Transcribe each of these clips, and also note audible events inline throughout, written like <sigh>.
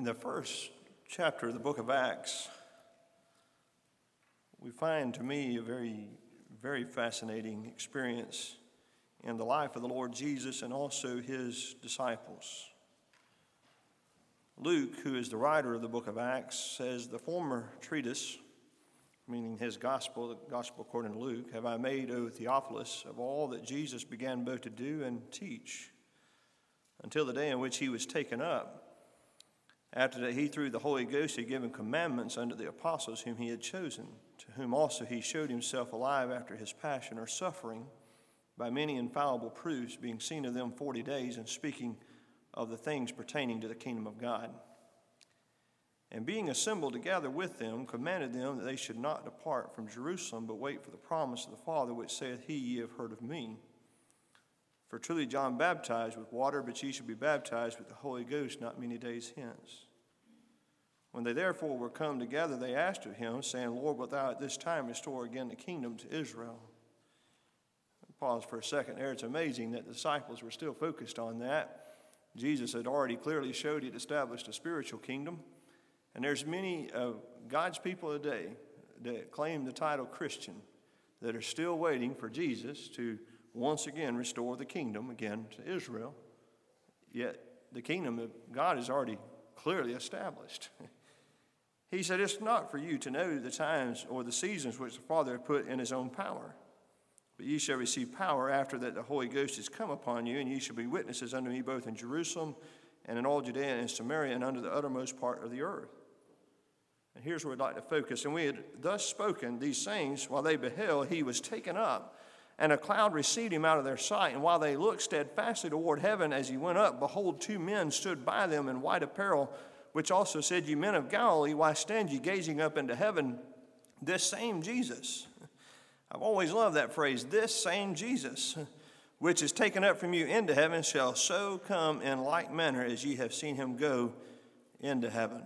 In the first chapter of the book of Acts, we find to me a very, very fascinating experience in the life of the Lord Jesus and also his disciples. Luke, who is the writer of the book of Acts, says the former treatise, meaning his gospel, the gospel according to Luke, have I made, O Theophilus, of all that Jesus began both to do and teach until the day in which he was taken up. After that, he, through the Holy Ghost, had given commandments unto the apostles whom he had chosen, to whom also he showed himself alive after his passion or suffering, by many infallible proofs, being seen of them forty days, and speaking of the things pertaining to the kingdom of God. And being assembled together with them, commanded them that they should not depart from Jerusalem, but wait for the promise of the Father, which saith he, Ye have heard of me. For truly John baptized with water, but ye shall be baptized with the Holy Ghost not many days hence. When they therefore were come together, they asked of him, saying, Lord, wilt thou at this time restore again the kingdom to Israel? Pause for a second there. It's amazing that the disciples were still focused on that. Jesus had already clearly showed he'd established a spiritual kingdom. And there's many of God's people today that claim the title Christian that are still waiting for Jesus to once again restore the kingdom again to Israel. Yet the kingdom of God is already clearly established. <laughs> he said, It's not for you to know the times or the seasons which the Father hath put in his own power. But ye shall receive power after that the Holy Ghost is come upon you, and ye shall be witnesses unto me both in Jerusalem and in all Judea and Samaria and unto the uttermost part of the earth. And here's where we'd like to focus. And we had thus spoken these things while they beheld, he was taken up and a cloud received him out of their sight. And while they looked steadfastly toward heaven as he went up, behold, two men stood by them in white apparel, which also said, Ye men of Galilee, why stand ye gazing up into heaven? This same Jesus. I've always loved that phrase, this same Jesus, which is taken up from you into heaven, shall so come in like manner as ye have seen him go into heaven.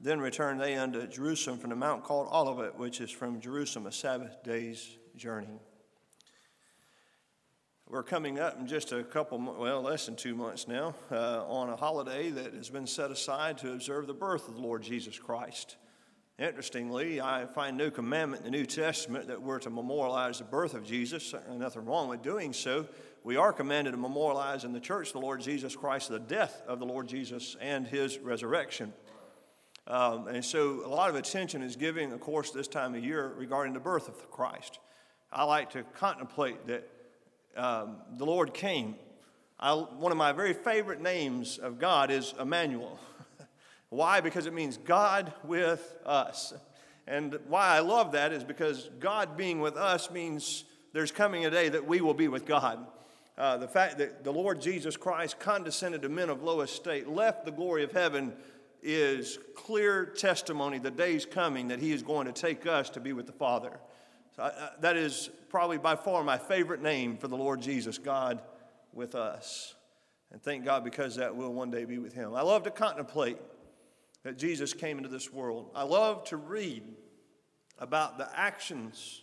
Then returned they unto Jerusalem from the mount called Olivet, which is from Jerusalem a Sabbath day's journey. We're coming up in just a couple, well, less than two months now, uh, on a holiday that has been set aside to observe the birth of the Lord Jesus Christ. Interestingly, I find no commandment in the New Testament that we're to memorialize the birth of Jesus. Certainly nothing wrong with doing so. We are commanded to memorialize in the church the Lord Jesus Christ, the death of the Lord Jesus, and his resurrection. Um, and so a lot of attention is given, of course, this time of year regarding the birth of Christ. I like to contemplate that um, the Lord came. I, one of my very favorite names of God is Emmanuel. <laughs> why? Because it means God with us. And why I love that is because God being with us means there's coming a day that we will be with God. Uh, the fact that the Lord Jesus Christ condescended to men of low estate, left the glory of heaven, is clear testimony the day's coming that He is going to take us to be with the Father. So I, uh, that is probably by far my favorite name for the Lord Jesus, God with us. And thank God because that will one day be with Him. I love to contemplate that Jesus came into this world. I love to read about the actions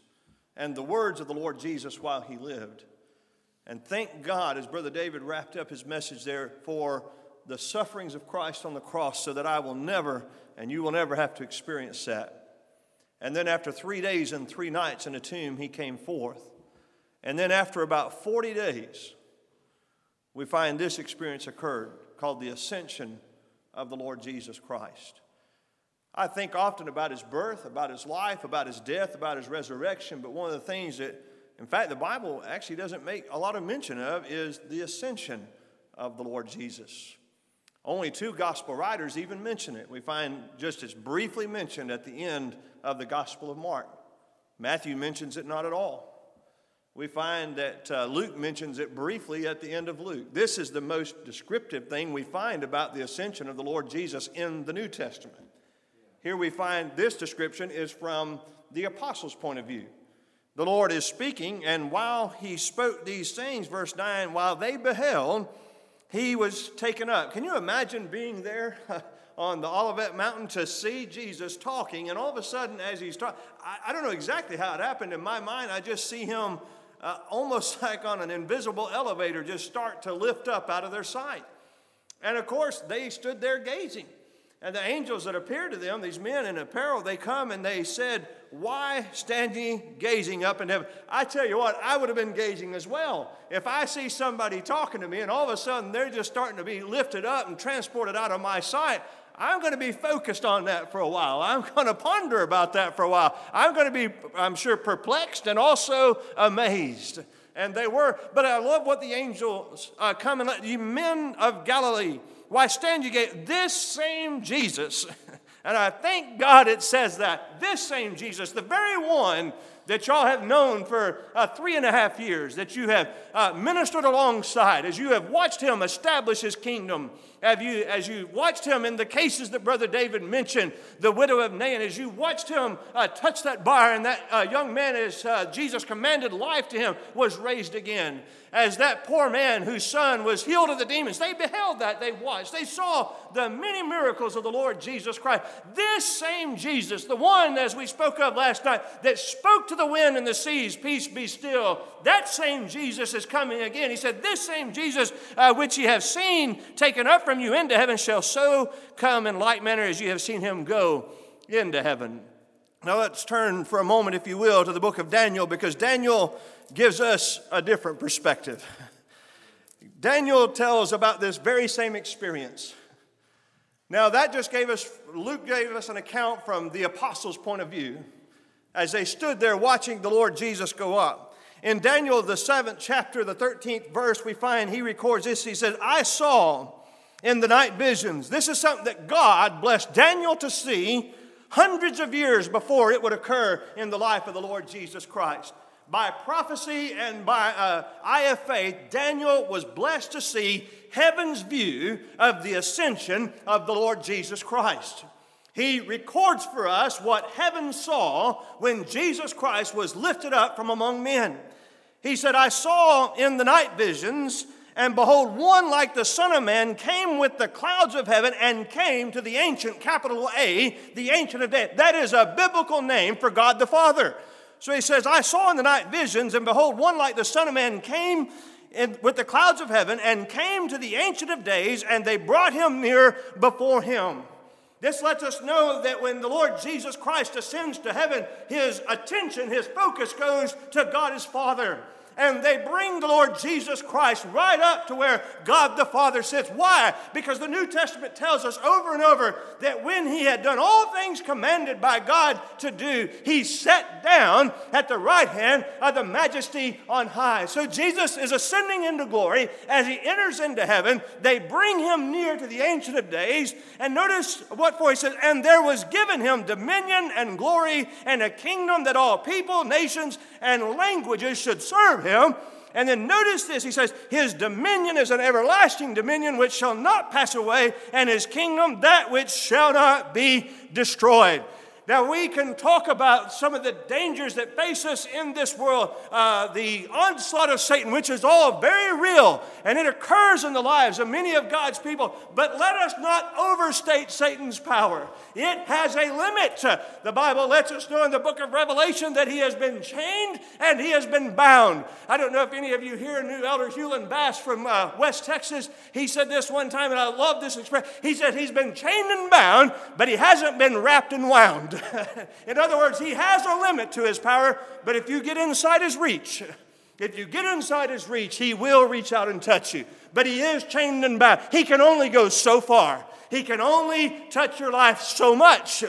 and the words of the Lord Jesus while He lived. And thank God, as Brother David wrapped up his message there, for the sufferings of Christ on the cross so that I will never and you will never have to experience that. And then after three days and three nights in a tomb, he came forth. And then after about 40 days, we find this experience occurred called the ascension of the Lord Jesus Christ. I think often about his birth, about his life, about his death, about his resurrection, but one of the things that, in fact, the Bible actually doesn't make a lot of mention of is the ascension of the Lord Jesus. Only two gospel writers even mention it. We find just as briefly mentioned at the end of the Gospel of Mark. Matthew mentions it not at all. We find that uh, Luke mentions it briefly at the end of Luke. This is the most descriptive thing we find about the ascension of the Lord Jesus in the New Testament. Here we find this description is from the apostles' point of view. The Lord is speaking, and while he spoke these things, verse 9, while they beheld, he was taken up. Can you imagine being there <laughs> on the Olivet Mountain to see Jesus talking? And all of a sudden, as he's talking, I, don't know exactly how it happened. In my mind, I just see him uh, almost <laughs> like on an invisible elevator just start to lift up out of their sight. And of course, they stood there gazing. And the angels that appeared to them, these men in apparel, they come and they said, Why stand ye gazing up in heaven? I tell you what, I would have been gazing as well. If I see somebody talking to me and all of a sudden they're just starting to be lifted up and transported out of my sight, I'm going to be focused on that for a while. I'm going to ponder about that for a while. I'm going to be, I'm sure, perplexed and also amazed. And they were, but I love what the angels uh, come and let you men of Galilee why stand you gate? This same Jesus, <laughs> and I thank God it says that, this same Jesus, the very one that y'all have known for uh, three and a half years, that you have uh, ministered alongside, as you have watched him establish his kingdom, have you, as you watched him in the cases that Brother David mentioned, the widow of Nain, as you watched him uh, touch that bar and that uh, young man, as uh, Jesus commanded life to him, was raised again as that poor man whose son was healed of the demons. They beheld that, they watched, they saw the many miracles of the Lord Jesus Christ. This same Jesus, the one, as we spoke of last night, that spoke to the wind and the seas, Peace be still, that same Jesus is coming again. He said, This same Jesus, uh, which ye have seen taken up from you into heaven, shall so come in like manner as you have seen him go into heaven. Now let's turn for a moment, if you will, to the book of Daniel, because Daniel gives us a different perspective. <laughs> Daniel tells about this very same experience. Now, that just gave us, Luke gave us an account from the apostles' point of view as they stood there watching the Lord Jesus go up. In Daniel, the seventh chapter, the 13th verse, we find he records this. He says, I saw in the night visions. This is something that God blessed Daniel to see hundreds of years before it would occur in the life of the Lord Jesus Christ by prophecy and by uh, eye of faith, Daniel was blessed to see heaven's view of the ascension of the Lord Jesus Christ. He records for us what heaven saw when Jesus Christ was lifted up from among men. He said, I saw in the night visions, and behold, one like the Son of Man came with the clouds of heaven and came to the ancient, capital A, the Ancient of Days. That is a biblical name for God the Father. So he says, I saw in the night visions, and behold, one like the Son of Man came in, with the clouds of heaven and came to the Ancient of Days, and they brought him near before him. This lets us know that when the Lord Jesus Christ ascends to heaven, his attention, his focus goes to God his Father and they bring the Lord Jesus Christ right up to where God the Father sits. Why? Because the New Testament tells us over and over that when he had done all things commanded by God to do, he sat down at the right hand of the majesty on high. So Jesus is ascending into glory. As he enters into heaven, they bring him near to the Ancient of Days. And notice what for he says, and there was given him dominion and glory and a kingdom that all people, nations, and languages should serve him. And then notice this he says, His dominion is an everlasting dominion which shall not pass away, and his kingdom that which shall not be destroyed. Now, we can talk about some of the dangers that face us in this world, uh, the onslaught of Satan, which is all very real, and it occurs in the lives of many of God's people. But let us not overstate Satan's power. It has a limit. The Bible lets us know in the book of Revelation that he has been chained and he has been bound. I don't know if any of you here knew Elder Hewlin Bass from uh, West Texas. He said this one time, and I love this expression. He said he's been chained and bound, but he hasn't been wrapped and wound. <laughs> in other words, he has a limit to his power, but if you get inside his reach, if you get inside his reach, he will reach out and touch you. But he is chained and bound. He can only go so far, he can only touch your life so much.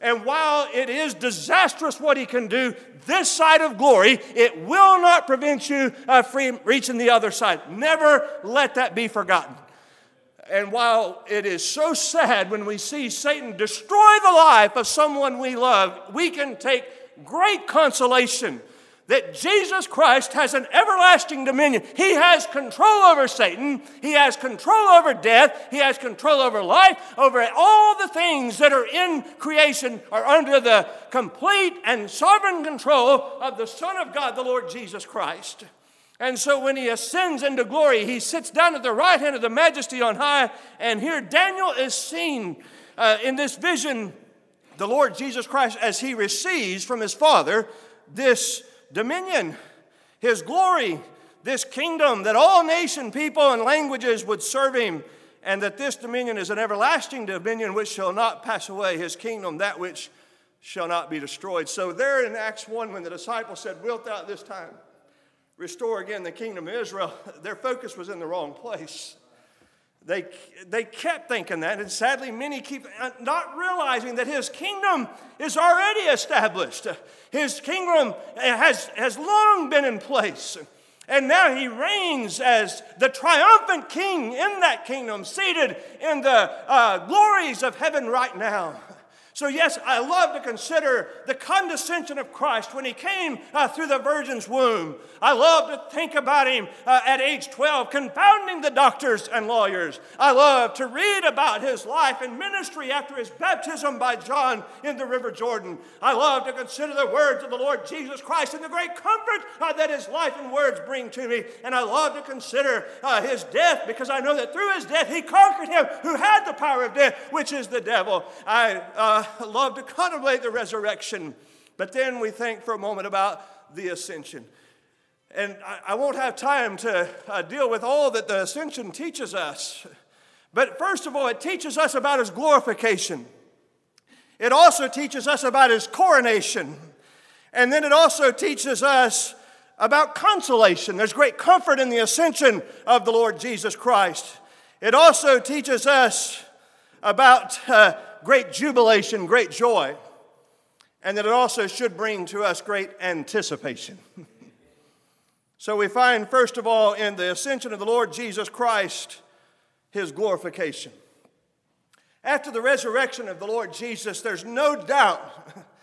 And while it is disastrous what he can do, this side of glory, it will not prevent you uh, from reaching the other side. Never let that be forgotten. And while it is so sad when we see Satan destroy the life of someone we love, we can take great consolation that Jesus Christ has an everlasting dominion. He has control over Satan, He has control over death, He has control over life, over all the things that are in creation are under the complete and sovereign control of the Son of God, the Lord Jesus Christ. And so when he ascends into glory, he sits down at the right hand of the majesty on high. And here Daniel is seen uh, in this vision, the Lord Jesus Christ, as he receives from his Father this dominion, his glory, this kingdom that all nation, people, and languages would serve him. and that this dominion is an everlasting dominion which shall not pass away, his kingdom, that which shall not be destroyed. So, there in Acts 1, when the disciples said, Wilt thou at this time restore again the kingdom of Israel, <laughs> their focus was in the wrong place. They, they kept thinking that, and sadly, many keep not realizing that his kingdom is already established. His kingdom has, has long been in place. And now he reigns as the triumphant king in that kingdom, seated in the uh, glories of heaven right now. So, yes, I love to consider the condescension of Christ when he came uh, through the virgin's womb. I love to think about him uh, at age 12, confounding the doctors and lawyers. I love to read about his life and ministry after his baptism by John in the River Jordan. I love to consider the words of the Lord Jesus Christ and the great comfort uh, that his life and words bring to me. And I love to consider uh, his death because I know that through his death he conquered him who had the power of death, which is the devil. I love to contemplate the resurrection. But then we think for a moment about the ascension. And I, I won't have time to uh, deal with all that the ascension teaches us. But first of all, it teaches us about his glorification. It also teaches us about his coronation. And then it also teaches us about consolation. There's great comfort in the ascension of the Lord Jesus Christ. It also teaches us about uh, great jubilation, great joy, and that it also should bring to us great anticipation. <laughs> so we find, first of all, in the ascension of the Lord Jesus Christ, his glorification. After the resurrection of the Lord Jesus, there's no doubt,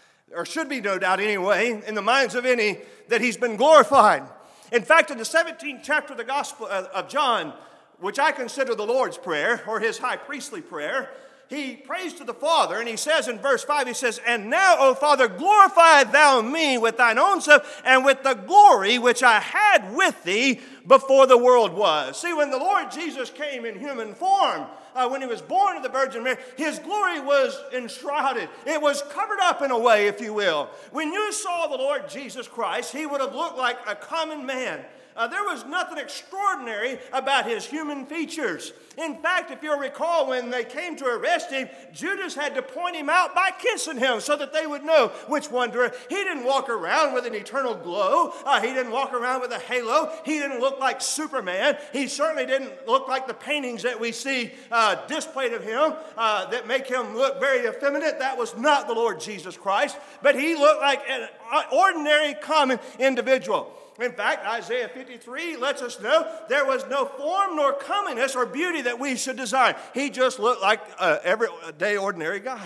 <laughs> or should be no doubt anyway, in the minds of any, that he's been glorified. In fact, in the 17th chapter of the Gospel uh, of John, which I consider the Lord's Prayer, or his high priestly prayer, he prays to the Father, and he says in verse 5, he says, And now, O Father, glorify thou me with thine own self and with the glory which I had with thee before the world was. See, when the Lord Jesus came in human form, uh, when he was born of the Virgin Mary, his glory was enshrouded. It was covered up in a way, if you will. When you saw the Lord Jesus Christ, he would have looked like a common man. Uh, there was nothing extraordinary about his human features. In fact, if you'll recall, when they came to arrest him, Judas had to point him out by kissing him so that they would know which one to. He didn't walk around with an eternal glow. Uh, he didn't walk around with a halo. He didn't look like Superman. He certainly didn't look like the paintings that we see uh, displayed of him uh, that make him look very effeminate. That was not the Lord Jesus Christ, but he looked like an ordinary, common individual. In fact, Isaiah 53 lets us know there was no form nor comeliness or beauty that we should desire. He just looked like uh, a everyday ordinary guy.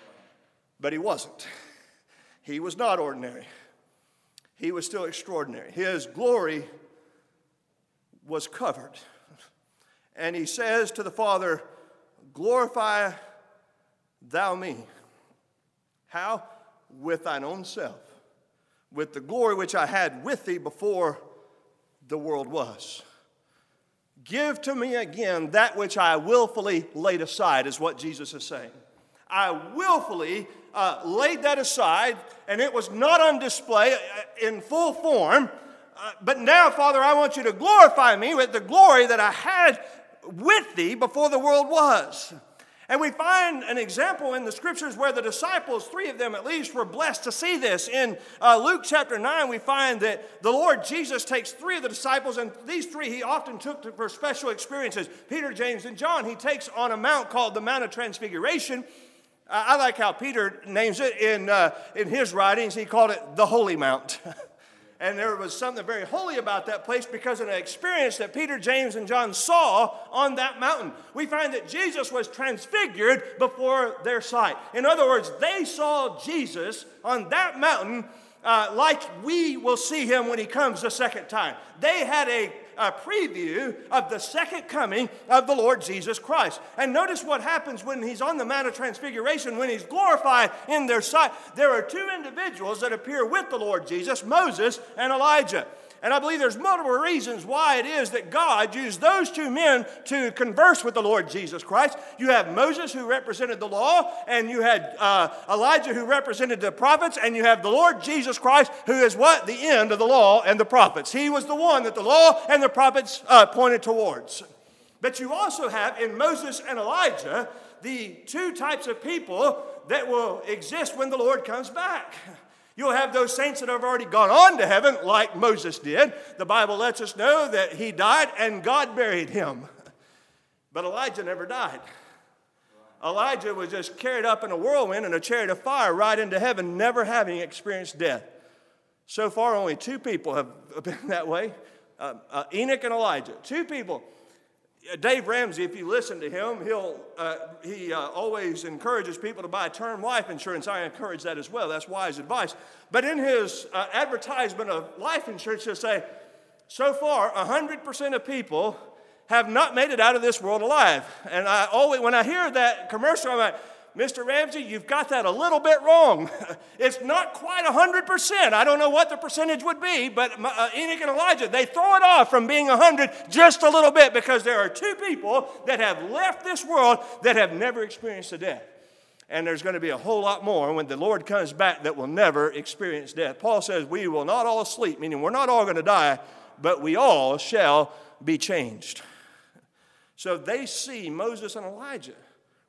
<laughs> but he wasn't. He was not ordinary. He was still extraordinary. His glory was covered. And he says to the Father, Glorify thou me. How? With thine own self with the glory which I had with thee before the world was. Give to me again that which I willfully laid aside, is what Jesus is saying. I willfully uh, laid that aside, and it was not on display uh, in full form. Uh, but now, Father, I want you to glorify me with the glory that I had with thee before the world was. And we find an example in the scriptures where the disciples, three of them at least, were blessed to see this. In uh, Luke chapter 9, we find that the Lord Jesus takes three of the disciples, and these three he often took to, for special experiences Peter, James, and John. He takes on a mount called the Mount of Transfiguration. Uh, I like how Peter names it in, uh, in his writings, he called it the Holy Mount. <laughs> And there was something very holy about that place because of an experience that Peter, James, and John saw on that mountain. We find that Jesus was transfigured before their sight. In other words, they saw Jesus on that mountain uh, like we will see him when he comes the second time. They had a a preview of the second coming of the Lord Jesus Christ. And notice what happens when he's on the Mount of Transfiguration, when he's glorified in their sight. There are two individuals that appear with the Lord Jesus Moses and Elijah. And I believe there's multiple reasons why it is that God used those two men to converse with the Lord Jesus Christ. You have Moses, who represented the law, and you had uh, Elijah, who represented the prophets, and you have the Lord Jesus Christ, who is what? The end of the law and the prophets. He was the one that the law and the prophets uh, pointed towards. But you also have in Moses and Elijah the two types of people that will exist when the Lord comes back. <laughs> You'll have those saints that have already gone on to heaven, like Moses did. The Bible lets us know that he died and God buried him. <laughs> But Elijah never died. Elijah was just carried up in a whirlwind and a chariot of fire right into heaven, never having experienced death. So far, only two people have <laughs> been that way uh, uh, Enoch and Elijah. Two people. Dave Ramsey, if you listen to him, he'll, uh, he uh, always encourages people to buy term life insurance. I encourage that as well. That's wise advice. But in his uh, advertisement of life insurance, he'll say, so far, 100% of people have not made it out of this world alive. And I always, when I hear that commercial, I'm like, Mr. Ramsey, you've got that a little bit wrong. <laughs> it's not quite 100%. I don't know what the percentage would be, but uh, Enoch and Elijah, they throw it off from being 100 just a little bit because there are two people that have left this world that have never experienced a death. And there's going to be a whole lot more when the Lord comes back that will never experience death. Paul says, We will not all sleep, meaning we're not all going to die, but we all shall be changed. So they see Moses and Elijah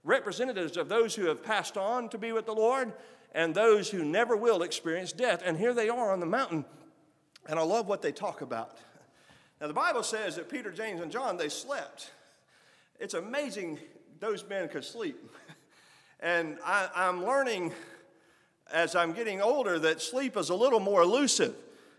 representatives of those who have passed on to be with the Lord and those who never will experience death. And here they are on the mountain. And I love what they talk about. Now, the Bible says that Peter, James, and John, they slept. It's amazing those men could sleep. <laughs> And I, am learning as I'm getting older that sleep is a little more elusive.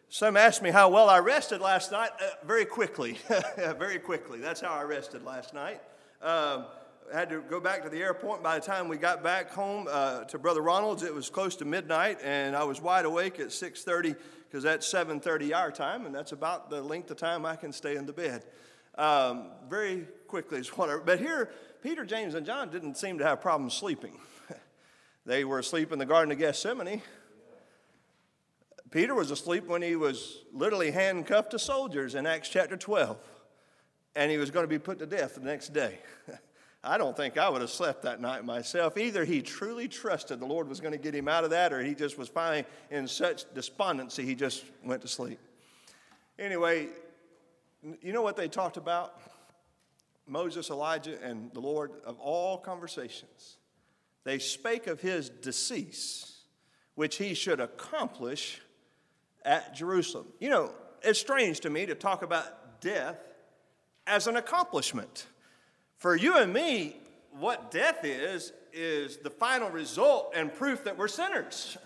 Some asked me how well I rested last night. Uh, very quickly. <laughs> very quickly. That's how I rested last night. Um, had to go back to the airport. By the time we got back home uh, to Brother Ronald's, it was close to midnight, and I was wide awake at 6:30 because that's 7:30 our time, and that's about the length of time I can stay in the bed. Um, very quickly is what. I, but here, Peter, James, and John didn't seem to have problems sleeping. <laughs> they were asleep in the Garden of Gethsemane. Peter was asleep when he was literally handcuffed to soldiers in Acts chapter 12, and he was going to be put to death the next day. <laughs> I don't think I would have slept that night myself. Either he truly trusted the Lord was going to get him out of that, or he just was finally in such despondency he just went to sleep. Anyway, you know what they talked about? Moses, Elijah, and the Lord of all conversations. They spake of his decease, which he should accomplish at Jerusalem. You know, it's strange to me to talk about death as an accomplishment. For you and me, what death is, is the final result and proof that we're sinners.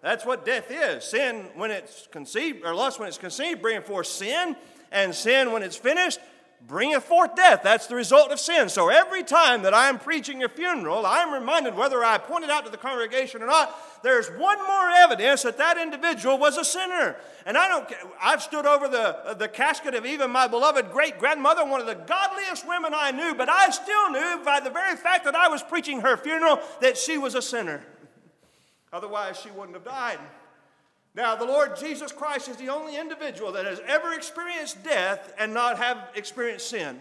That's what death is. Sin, when it's conceived, or lust, when it's conceived, bringing forth sin, and sin, when it's finished, bringeth forth death. That's the result of sin. So every time that I'm preaching a funeral, I'm reminded, whether I point it out to the congregation or not, there's one more evidence that that individual was a sinner. And I don't I've stood over the, the casket of even my beloved great grandmother, one of the godliest women I knew, but I still knew by the very fact that I was preaching her funeral that she was a sinner. Otherwise, she wouldn't have died. Now, the Lord Jesus Christ is the only individual that has ever experienced death and not have experienced sin.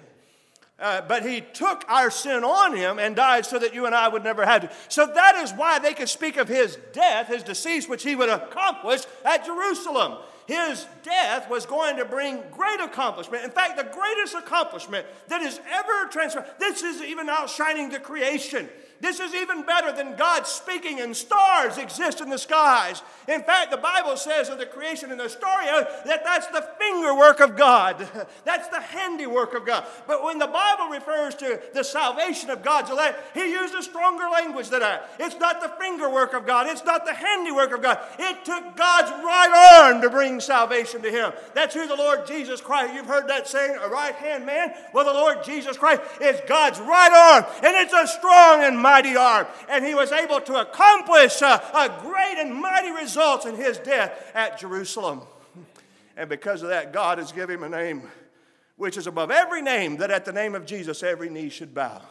Uh, but he took our sin on him and died so that you and I would never have to. So that is why they could speak of his death, his decease, which he would accomplish at Jerusalem. His death was going to bring great accomplishment. In fact, the greatest accomplishment that is ever transferred. This is even outshining the creation. This is even better than God speaking and stars exist in the skies. In fact, the Bible says of the creation in the story that that's the fingerwork of God. <laughs> That's the handiwork of God. But when the Bible refers to the salvation of God's elect, he uses stronger language than that. It's not the fingerwork of God. It's not the handiwork of God. It took God's right arm to bring salvation to him. That's who the Lord Jesus Christ. You've heard that saying, a right hand man? Well, the Lord Jesus Christ is God's right arm, and it's a strong and mighty mighty arm. And he was able to accomplish a, a great and mighty results in his death at Jerusalem. <laughs> And because of that, God has given him a name which is above every name, that at the name of Jesus every knee should bow.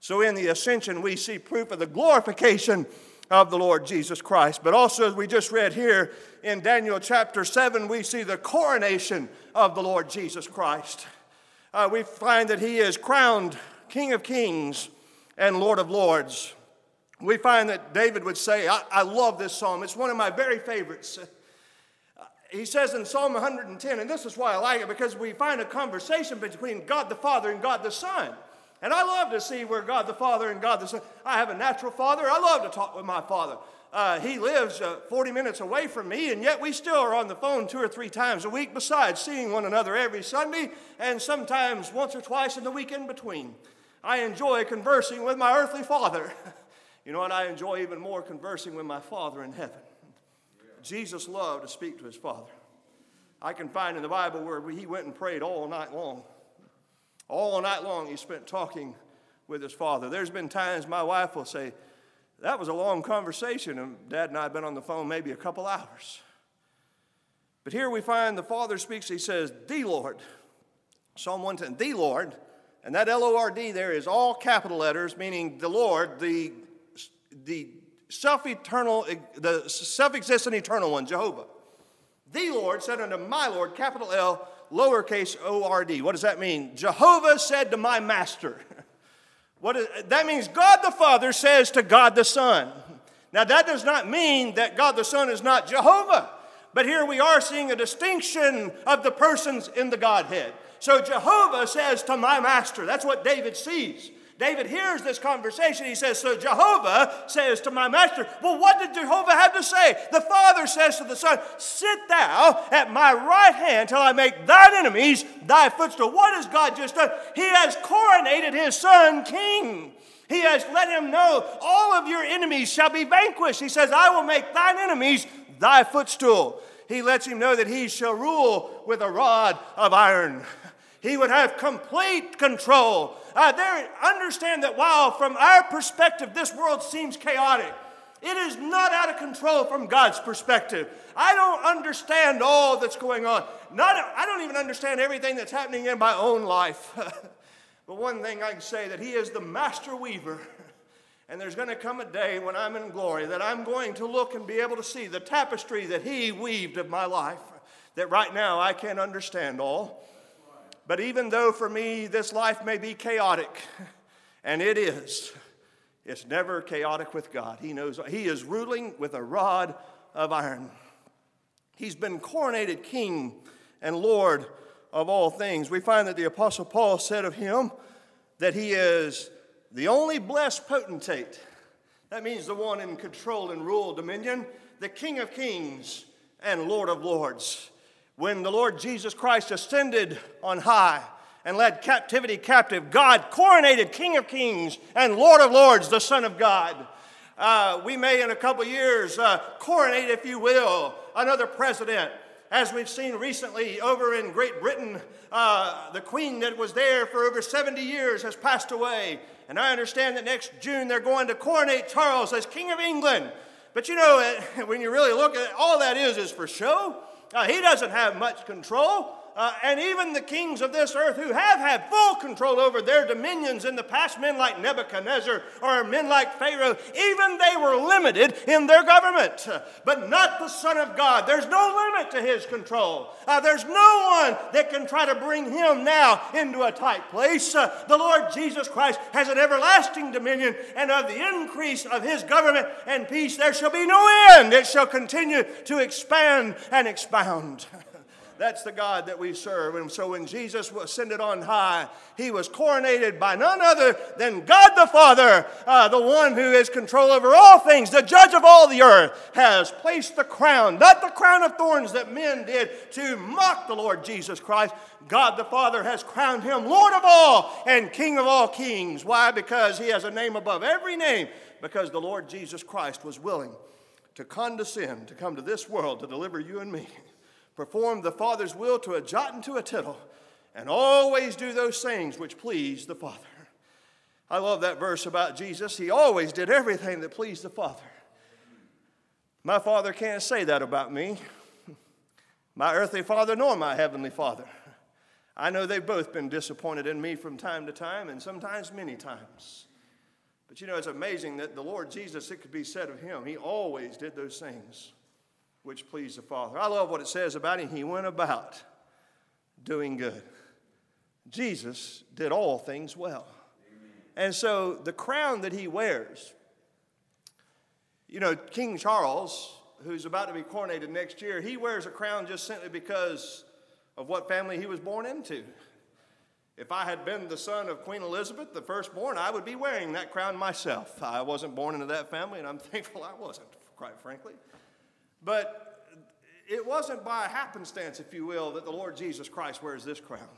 So in the ascension, we see proof of the glorification of the Lord Jesus Christ. But also, as we just read here in Daniel chapter 7, we see the coronation of the Lord Jesus Christ. Uh, we find that he is crowned King of Kings and Lord of Lords. We find that David would say, I, I love this psalm. It's one of my very favorites. he says in Psalm 110, and this is why I like it, because we find a conversation between God the Father and God the Son. And I love to see where God the Father and God the Son. I have a natural father. I love to talk with my father. Uh, he lives uh, 40 minutes away from me, and yet we still are on the phone two or three times a week, besides seeing one another every Sunday and sometimes once or twice in the week in between. I enjoy conversing with my earthly father. <laughs> you know what? I enjoy even more conversing with my father in heaven. Jesus loved to speak to his father. I can find in the Bible where he went and prayed all night long. All night long, he spent talking with his father. There's been times my wife will say, that was a long conversation, and Dad and I have been on the phone maybe a couple hours. But here we find the Father speaks, he says, The Lord. Psalm 110, the Lord. And that L O R D there is all capital letters, meaning the Lord, the, the self eternal, the self existent eternal one, Jehovah. The Lord said unto my Lord, capital L, lowercase o r d. What does that mean? Jehovah said to my master. <laughs> What is, that means God the Father says to God the Son. Now, that does not mean that God the Son is not Jehovah, but here we are seeing a distinction of the persons in the Godhead. So, Jehovah says to my master, that's what David sees. David hears this conversation. He says, So Jehovah says to my master, Well, what did Jehovah have to say? The Father says to the Son, Sit thou at my right hand till I make thine enemies thy footstool. What has God just done? He has coronated his Son king. He has let him know all of your enemies shall be vanquished. He says, I will make thine enemies thy footstool. He lets him know that he shall rule with a rod of iron. <laughs> He would have complete control. Uh, there, understand that while from our perspective this world seems chaotic, it is not out of control from God's perspective. I don't understand all that's going on. Not, I don't even understand everything that's happening in my own life. <laughs> but one thing I can say that He is the master weaver. <laughs> And there's going to come a day when I'm in glory that I'm going to look and be able to see the tapestry that He weaved of my life that right now I can't understand all. But even though for me this life may be chaotic, <laughs> and it is, it's never chaotic with God. He knows He is ruling with a rod of iron. He's been coronated King and Lord of all things. We find that the Apostle Paul said of him that he is the only blessed potentate. That means the one in control and rule dominion, the King of kings and Lord of lords when the Lord Jesus Christ ascended on high and led captivity captive, God coronated King of Kings and Lord of Lords, the Son of God. Uh, we may, in a couple years, uh, coronate, if you will, another president. As we've seen recently over in Great Britain, uh, the queen that was there for over 70 years has passed away. And I understand that next June they're going to coronate Charles as King of England. But you know, <laughs> when you really look at it, all that is is for show. Uh, he doesn't have much control. Uh, and even the kings of this earth who have had full control over their dominions in the past, men like Nebuchadnezzar or men like Pharaoh, even they were limited in their government. But not the Son of God. There's no limit to his control. Uh, there's no one that can try to bring him now into a tight place. Uh, the Lord Jesus Christ has an everlasting dominion, and of the increase of his government and peace, there shall be no end. It shall continue to expand and expound. <laughs> That's the God that we serve. And so when Jesus ascended on high, he was coronated by none other than God the Father, uh, the one who has control over all things, the judge of all the earth, has placed the crown, not the crown of thorns that men did to mock the Lord Jesus Christ. God the Father has crowned him Lord of all and King of all kings. Why? Because he has a name above every name, because the Lord Jesus Christ was willing to condescend to come to this world to deliver you and me perform the Father's will to a jot and to a tittle, and always do those things which please the Father. I love that verse about Jesus. He always did everything that pleased the Father. My Father can't say that about me, <laughs> my earthly Father nor my heavenly Father. I know they've both been disappointed in me from time to time, and sometimes many times. But you know, it's amazing that the Lord Jesus, it could be said of him, he always did those things which pleased the Father. I love what it says about him. He went about doing good. Jesus did all things well. And so the crown that he wears, you know, King Charles who's about to be coronated next year, he wears a crown just simply because of what family he was born into. If I had been the son of Queen Elizabeth, the firstborn, I would be wearing that crown myself. I wasn't born into that family, and I'm <laughs> thankful I wasn't, quite frankly. But it wasn't by happenstance, if you will, that the Lord Jesus Christ wears this crown.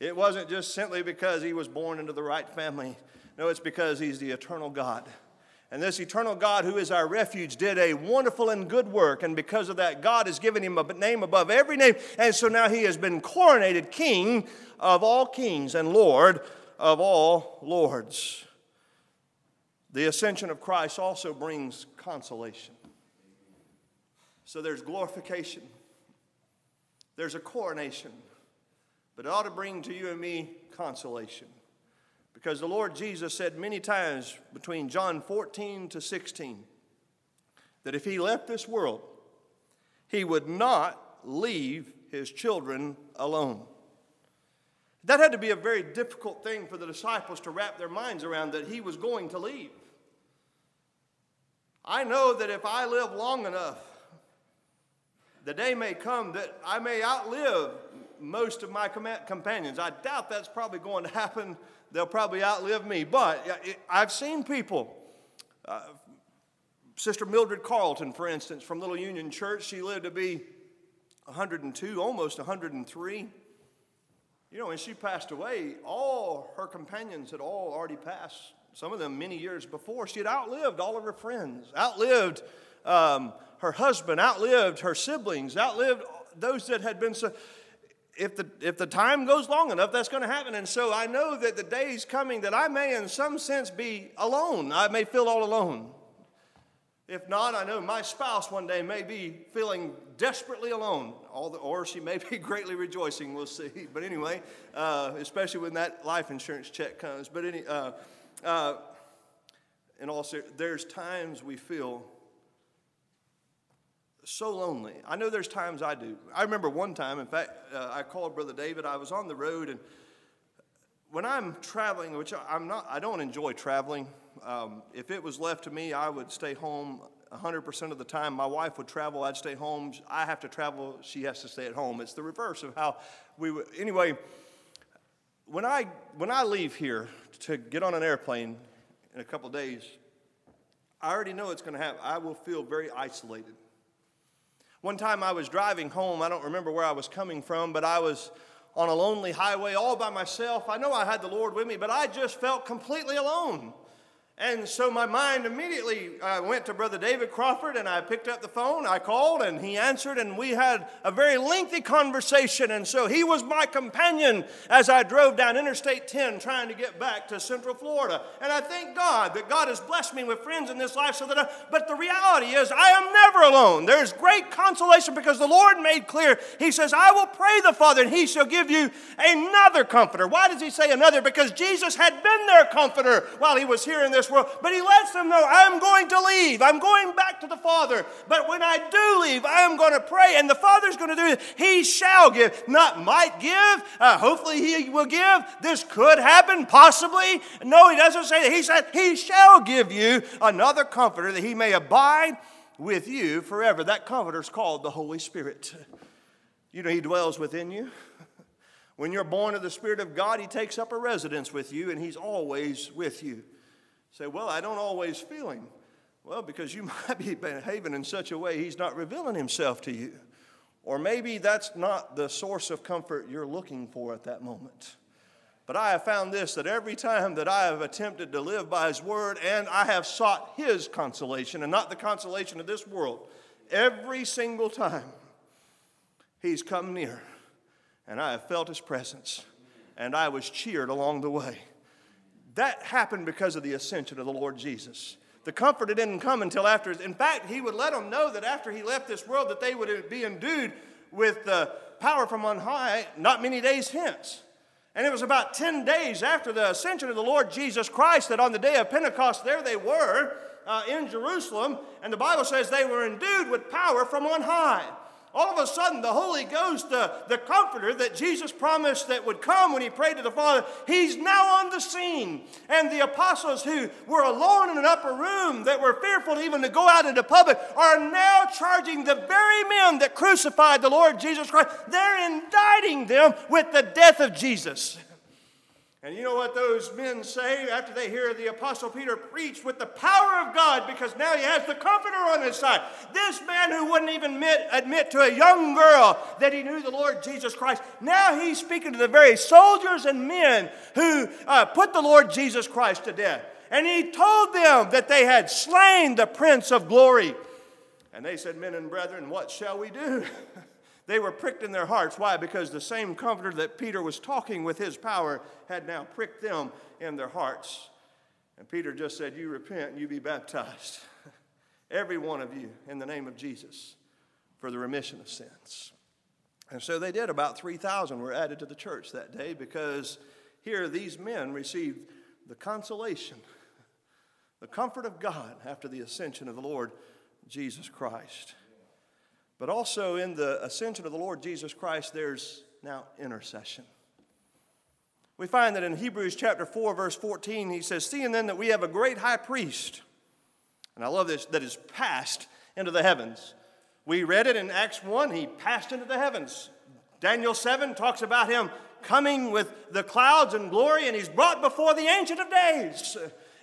It wasn't just simply because he was born into the right family. No, it's because he's the eternal God. And this eternal God, who is our refuge, did a wonderful and good work. And because of that, God has given him a name above every name. And so now he has been coronated King of all kings and Lord of all lords. The ascension of Christ also brings consolation. So there's glorification, there's a coronation, but it ought to bring to you and me consolation. Because the Lord Jesus said many times between John 14 to 16 that if he left this world, he would not leave his children alone. That had to be a very difficult thing for the disciples to wrap their minds around that he was going to leave. I know that if I live long enough, the day may come that I may outlive most of my companions. I doubt that's probably going to happen they'll probably outlive me. But I've seen people. Uh, Sister Mildred Carlton, for instance, from Little Union Church, she lived to be 102, almost 103. You know, when she passed away, all her companions had all already passed, some of them many years before. She had outlived all of her friends, outlived um, her husband, outlived her siblings, outlived those that had been so if the, if the time goes long enough, that's going to happen. And so I know that the day is coming that I may, in some sense, be alone. I may feel all alone. If not, I know my spouse one day may be feeling desperately alone, the, or she may be <laughs> greatly rejoicing. We'll see. But anyway, uh, especially when that life insurance check comes. But any, uh, uh, all ser- there's times we feel so lonely. I know there's times I do. I remember one time, in fact, uh, I called Brother David. I was on the road, and when I'm traveling, which I'm not, I don't enjoy traveling. Um, if it was left to me, I would stay home 100% of the time. My wife would travel, I'd stay home. I have to travel, she has to stay at home. It's the reverse of how we would. Anyway, when I, when I leave here to get on an airplane in a couple days, I already know it's going to happen. I will feel very isolated. One time I was driving home, I don't remember where I was coming from, but I was on a lonely highway all by myself. I know I had the Lord with me, but I just felt completely alone. And so my mind immediately uh, went to Brother David Crawford, and I picked up the phone. I called, and he answered, and we had a very lengthy conversation. And so he was my companion as I drove down Interstate 10 trying to get back to Central Florida. And I thank God that God has blessed me with friends in this life. So that, I, but the reality is, I am never alone. There's great consolation because the Lord made clear. He says, "I will pray the Father, and He shall give you another comforter." Why does He say another? Because Jesus had been their comforter while He was here in this world. But he lets them know, I'm going to leave. I'm going back to the Father. But when I do leave, I am going to pray, and the Father's going to do it. He shall give, not might give. Uh, hopefully, he will give. This could happen, possibly. No, he doesn't say that. He said, He shall give you another comforter that he may abide with you forever. That comforter is called the Holy Spirit. You know, he dwells within you. When you're born of the Spirit of God, He takes up a residence with you and He's always with you. Say, well, I don't always feel him. Well, because you <laughs> might be behaving in such a way he's not revealing himself to you. Or maybe that's not the source of comfort you're looking for at that moment. But I have found this that every time that I have attempted to live by His Word and I have sought His consolation and not the consolation of this world, every single time He's come near and I have felt His presence and I was cheered along the way. That happened because of the ascension of the Lord Jesus. The comforter didn't come until after. In fact, he would let them know that after he left this world, that they would be endued with the power from on high not many days hence. And it was about 10 days after the ascension of the Lord Jesus Christ that on the day of Pentecost, there they were uh, in Jerusalem. And the Bible says they were endued with power from on high. All of a sudden the Holy Ghost, the, the comforter that Jesus promised that would come when he prayed to the Father, he's now on the scene. And the apostles who were alone in an upper room that were fearful even to go out into public are now charging the very men that crucified the Lord Jesus Christ. They're indicting them with the death of Jesus. And you know what those men say after they hear the Apostle Peter preach with the power of God because now he has the Comforter on his side. This man who wouldn't even admit, admit to a young girl that he knew the Lord Jesus Christ, now he's speaking to the very soldiers and men who uh, put the Lord Jesus Christ to death. And he told them that they had slain the Prince of Glory. And they said, Men and brethren, what shall we do? <laughs> They were pricked in their hearts. Why? Because the same comforter that Peter was talking with his power had now pricked them in their hearts. And Peter just said, You repent and you be baptized, <laughs> every one of you, in the name of Jesus, for the remission of sins. And so they did. About 3,000 were added to the church that day because here these men received the consolation, <laughs> the comfort of God after the ascension of the Lord Jesus Christ. But also in the ascension of the Lord Jesus Christ, there's now intercession. We find that in Hebrews chapter 4, verse 14, he says, Seeing then that we have a great high priest, and I love this, that is passed into the heavens. We read it in Acts 1, he passed into the heavens. Daniel 7 talks about him coming with the clouds and glory, and he's brought before the Ancient of Days.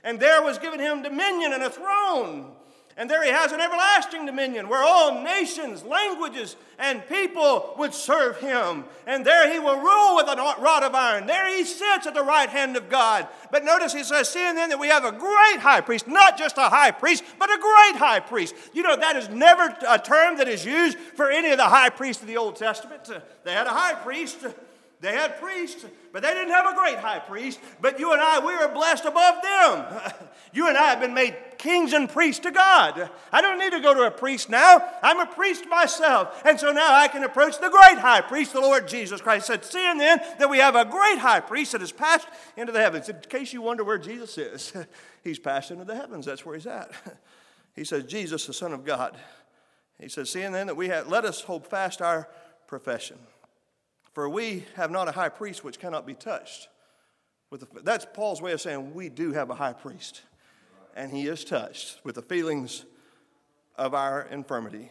And there was given him dominion and a throne. And there he has an everlasting dominion where all nations, languages, and people would serve him. And there he will rule with a rod of iron. There he sits at the right hand of God. But notice he says, seeing then that we have a great high priest, not just a high priest, but a great high priest. You know, that is never a term that is used for any of the high priests of the Old Testament. They had a high priest. They had priests, but they didn't have a great high priest. But you and I, we are blessed above them. <laughs> You and I have been made kings and priests to God. I don't need to go to a priest now. I'm a priest myself. And so now I can approach the great high priest, the Lord Jesus Christ. Said, seeing then that we have a great high priest that has passed into the heavens. In case you wonder where Jesus is, <laughs> he's passed into the heavens. That's where he's at. <laughs> He says, Jesus, the Son of God. He says, seeing then that we have, let us hold fast our profession. For we have not a high priest which cannot be touched. With the, that's Paul's way of saying we do have a high priest, and he is touched with the feelings of our infirmity.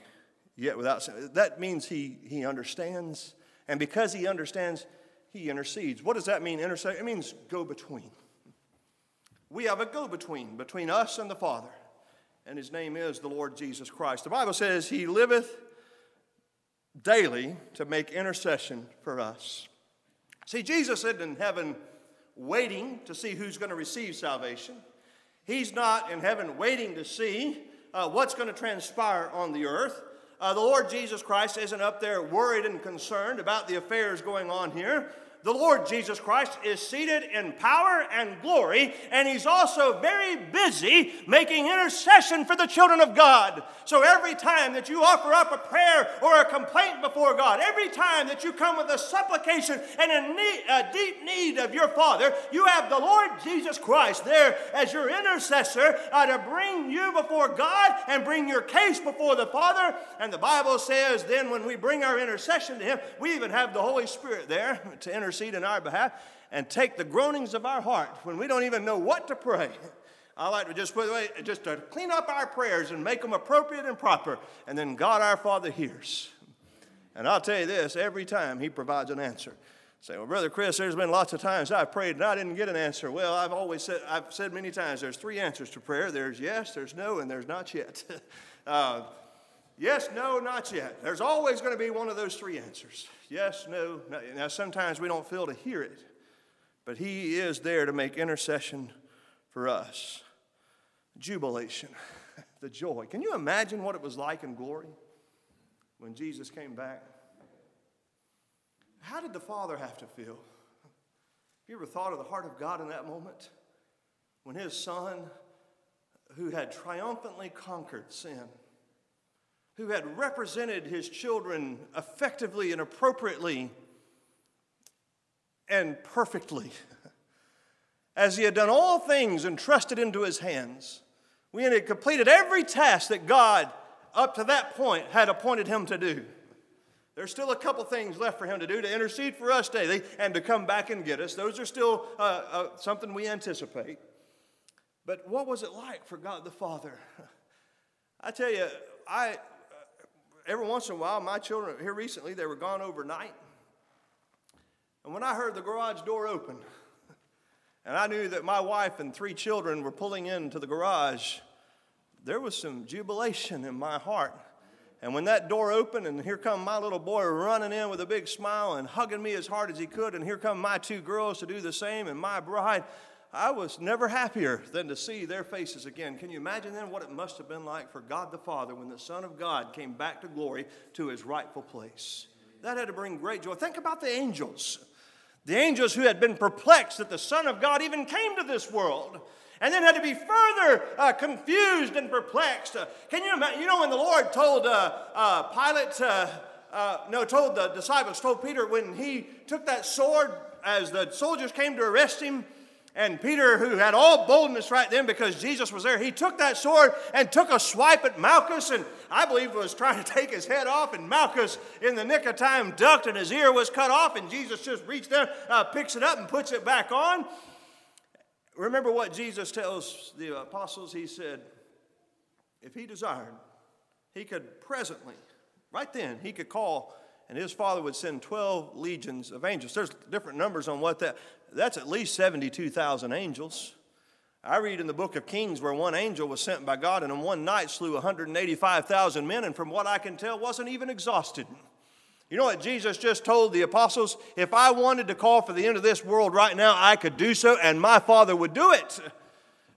Yet without that means he, he understands, and because he understands, he intercedes. What does that mean? Intercede? It means go between. We have a go between between us and the Father, and his name is the Lord Jesus Christ. The Bible says he liveth daily to make intercession for us. See, Jesus isn't in heaven waiting to see who's going to receive salvation. He's not in heaven waiting to see uh, what's going to transpire on the earth. Uh, the Lord Jesus Christ isn't up there worried and concerned about the affairs going on here the Lord Jesus Christ is seated in power and glory, and He's also very busy making intercession for the children of God. So every time that you offer up a prayer or a complaint before God, every time that you come with a supplication and a, need, a deep need of your Father, you have the Lord Jesus Christ there as your intercessor uh, to bring you before God and bring your case before the Father. And the Bible says then when we bring our intercession to Him, we even have the Holy Spirit there <laughs> to intercede intercede in our behalf and take the groanings of our heart when we don't even know what to pray. <laughs> I like to just put away, just to clean up our prayers and make them appropriate and proper, and then God our Father hears. And I'll tell you this: every time He provides an answer. Say, well, brother Chris, there's been lots of times I prayed and I didn't get an answer. Well, I've always said, I've said many times, there's three answers to prayer. There's yes, there's no, and there's not yet. <laughs> uh, yes, no, not yet. There's always going to be one of those three answers. Yes, no, no. Now, sometimes we don't feel to hear it, but He is there to make intercession for us. Jubilation, <laughs> the joy. Can you imagine what it was like in glory when Jesus came back? How did the Father have to feel? Have you ever thought of the heart of God in that moment? When His Son, who had triumphantly conquered sin, who had represented his children effectively and appropriately and perfectly, <laughs> as he had done all things entrusted into his hands, We had completed every task that God, up to that point, had appointed him to do. There's still a couple things left for him to do to intercede for us daily and to come back and get us. Those are still uh, uh, something we anticipate. But what was it like for God the Father? <laughs> I tell you, I every once in a while, my children here recently they were gone overnight, and when I heard the garage door open, <laughs> and I knew that my wife and three children were pulling into the garage, there was some jubilation in my heart. And when that door opened, and here come my little boy running in with a big smile and hugging me as hard as he could, and here come my two girls to do the same, and my bride, I was never happier than to see their faces again. Can you imagine then what it must have been like for God the Father when the Son of God came back to glory to his rightful place? That had to bring great joy. Think about the angels. The angels who had been perplexed that the Son of God even came to this world and then had to be further uh, confused and perplexed. Uh, can you imagine? You know, when the Lord told uh, uh Pilate, uh, uh, no, told the disciples, told Peter when he took that sword as the soldiers came to arrest him, and Peter, who had all boldness right then because Jesus was there, he took that sword and took a swipe at Malchus, and I believe was trying to take his head off. And Malchus, in the nick of time, ducked, and his ear was cut off. And Jesus just reached there, uh, picks it up, and puts it back on. Remember what Jesus tells the apostles? He said, if he desired, he could presently, right then, he could call and his father would send 12 legions of angels. There's different numbers on what that, that's at least 72,000 angels. I read in the book of Kings where one angel was sent by God and in one night slew 185,000 men, and from what I can tell, wasn't even exhausted. You know what Jesus just told the apostles? If I wanted to call for the end of this world right now, I could do so, and my Father would do it.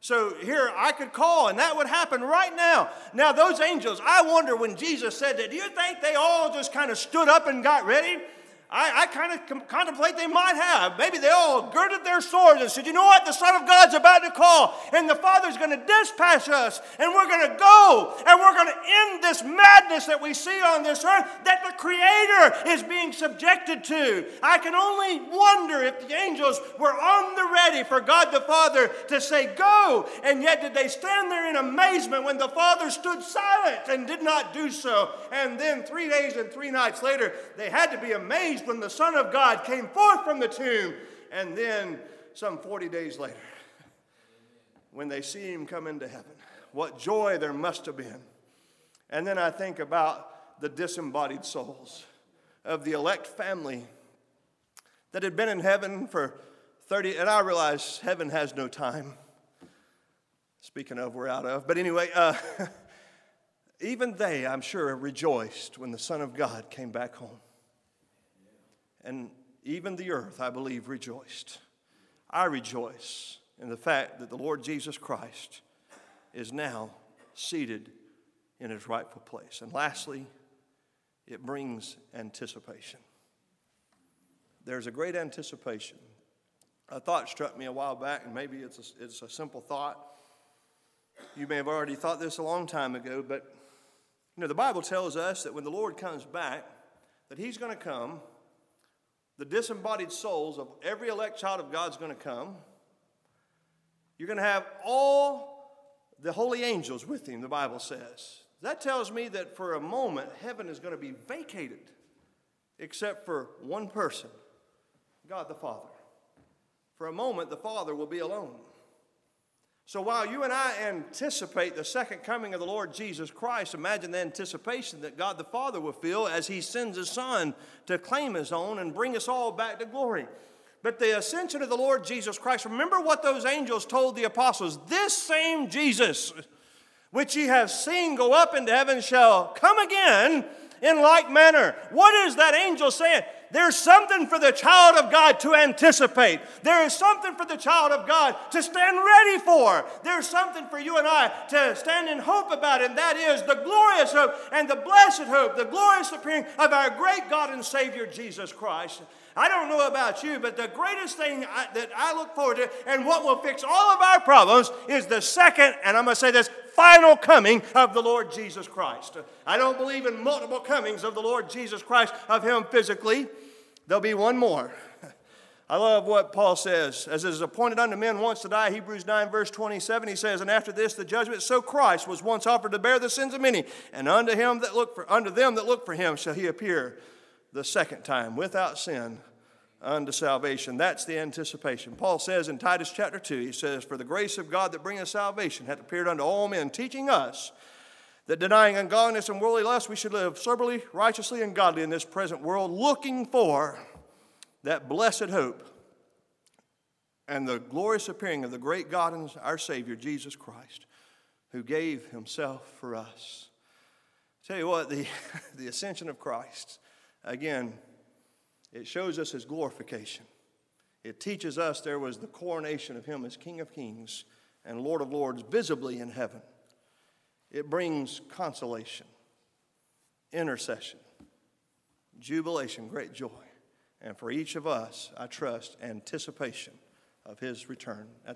So here I could call, and that would happen right now. Now, those angels, I wonder when Jesus said that, do you think they all just kind of stood up and got ready? I, I kind of com- contemplate they might have. Maybe they all girded their swords and said, You know what? The Son of God's about to call, and the Father's going to dispatch us, and we're going to go, and we're going to end this madness that we see on this earth that the Creator is being subjected to. I can only wonder if the angels were on the ready for God the Father to say, Go, and yet did they stand there in amazement when the Father stood silent and did not do so? And then three days and three nights later, they had to be amazed when the Son of God came forth from the tomb. And then, some 40 days later, when they see him come into heaven, what joy there must have been. And then I think about the disembodied souls of the elect family that had been in heaven for 30, and I realize heaven has no time. Speaking of, we're out of. But anyway, uh, <laughs> even they, I'm sure, rejoiced when the Son of God came back home and even the earth, I believe, rejoiced. I rejoice in the fact that the Lord Jesus Christ is now seated in his rightful place. And lastly, it brings anticipation. There's a great anticipation. A thought struck me a while back, and maybe it's a, it's a simple thought. You may have already thought this a long time ago, but you know, the Bible tells us that when the Lord comes back, that he's going to come the disembodied souls of every elect child of God is going to come. You're going to have all the holy angels with him, the Bible says. That tells me that for a moment, heaven is going to be vacated, except for one person God the Father. For a moment, the Father will be alone. So while you and I anticipate the second coming of the Lord Jesus Christ, imagine the anticipation that God the Father will feel as He sends His Son to claim His own and bring us all back to glory. But the ascension of the Lord Jesus Christ, remember what those angels told the apostles this same Jesus, which ye have seen go up into heaven, shall come again in like manner. What is that angel saying? there's something for the child of God to anticipate. There is something for the child of God to stand ready for. There's something for you and I to stand in hope about, and that is the glorious hope and the blessed hope, the glorious appearing of our great God and Savior Jesus Christ. I don't know about you, but the greatest thing I, that I look forward to and what will fix all of our problems is the second, and I'm going to say this, final coming of the Lord Jesus Christ. I don't believe in multiple comings of the Lord Jesus Christ, of Him physically. There'll be one more. I love what Paul says. As it is appointed unto men once to die, Hebrews 9, verse 27, he says, And after this the judgment, so Christ was once offered to bear the sins of many, and unto him that look for unto them that look for him shall he appear the second time without sin unto salvation. That's the anticipation. Paul says in Titus chapter 2, he says, For the grace of God that bringeth salvation hath appeared unto all men, teaching us that denying ungodliness and worldly lust, we should live soberly, righteously, and godly in this present world, looking for that blessed hope and the glorious appearing of the great God and our Savior, Jesus Christ, who gave himself for us. tell you what, the, <laughs> the ascension of Christ, again, it shows us his glorification. It teaches us there was the coronation of him as King of Kings and Lord of Lords visibly in heaven. It brings consolation, intercession, jubilation, great joy. And for each of us, I trust, anticipation of his return at the